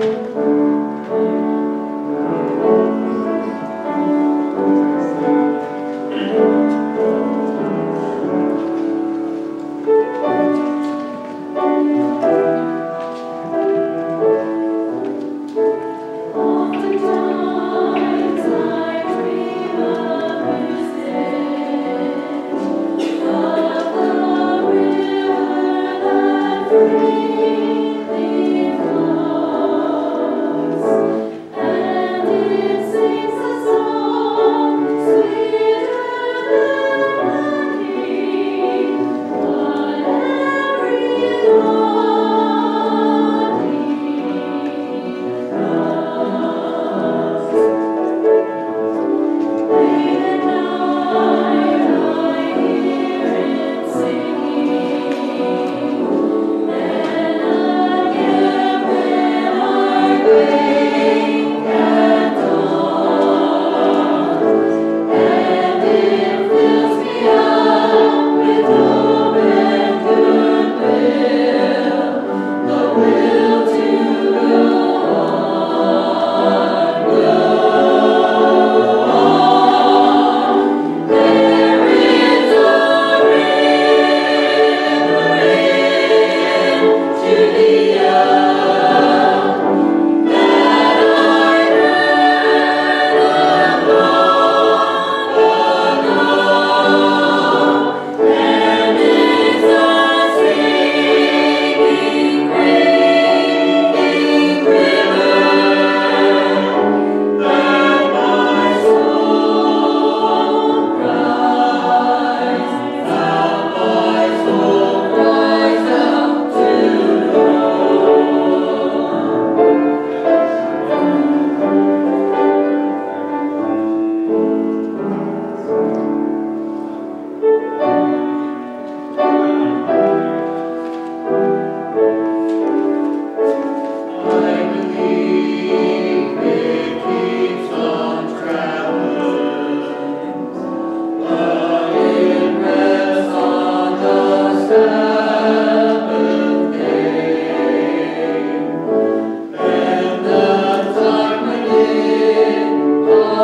Thank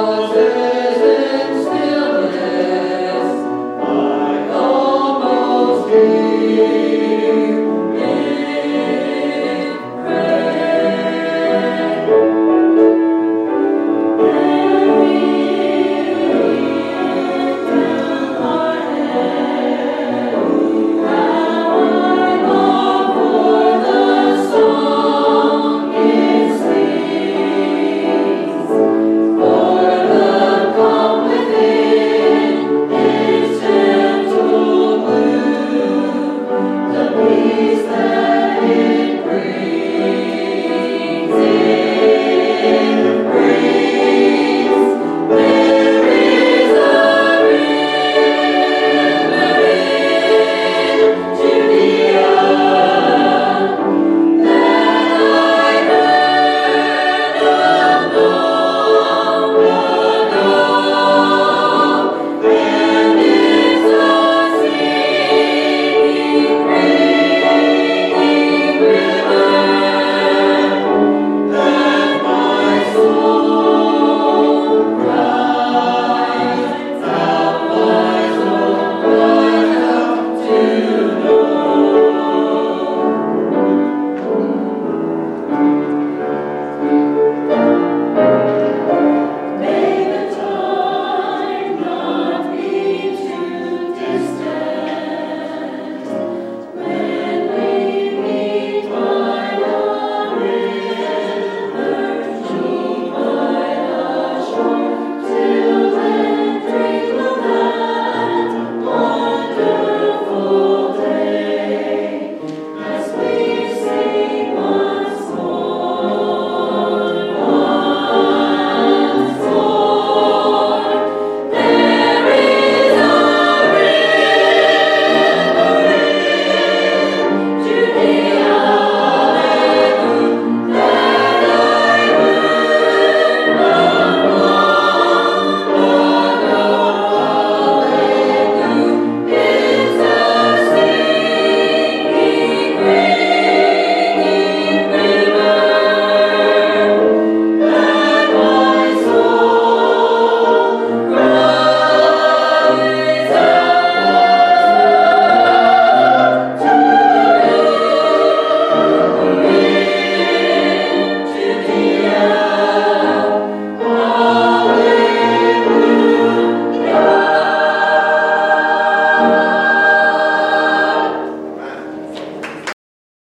was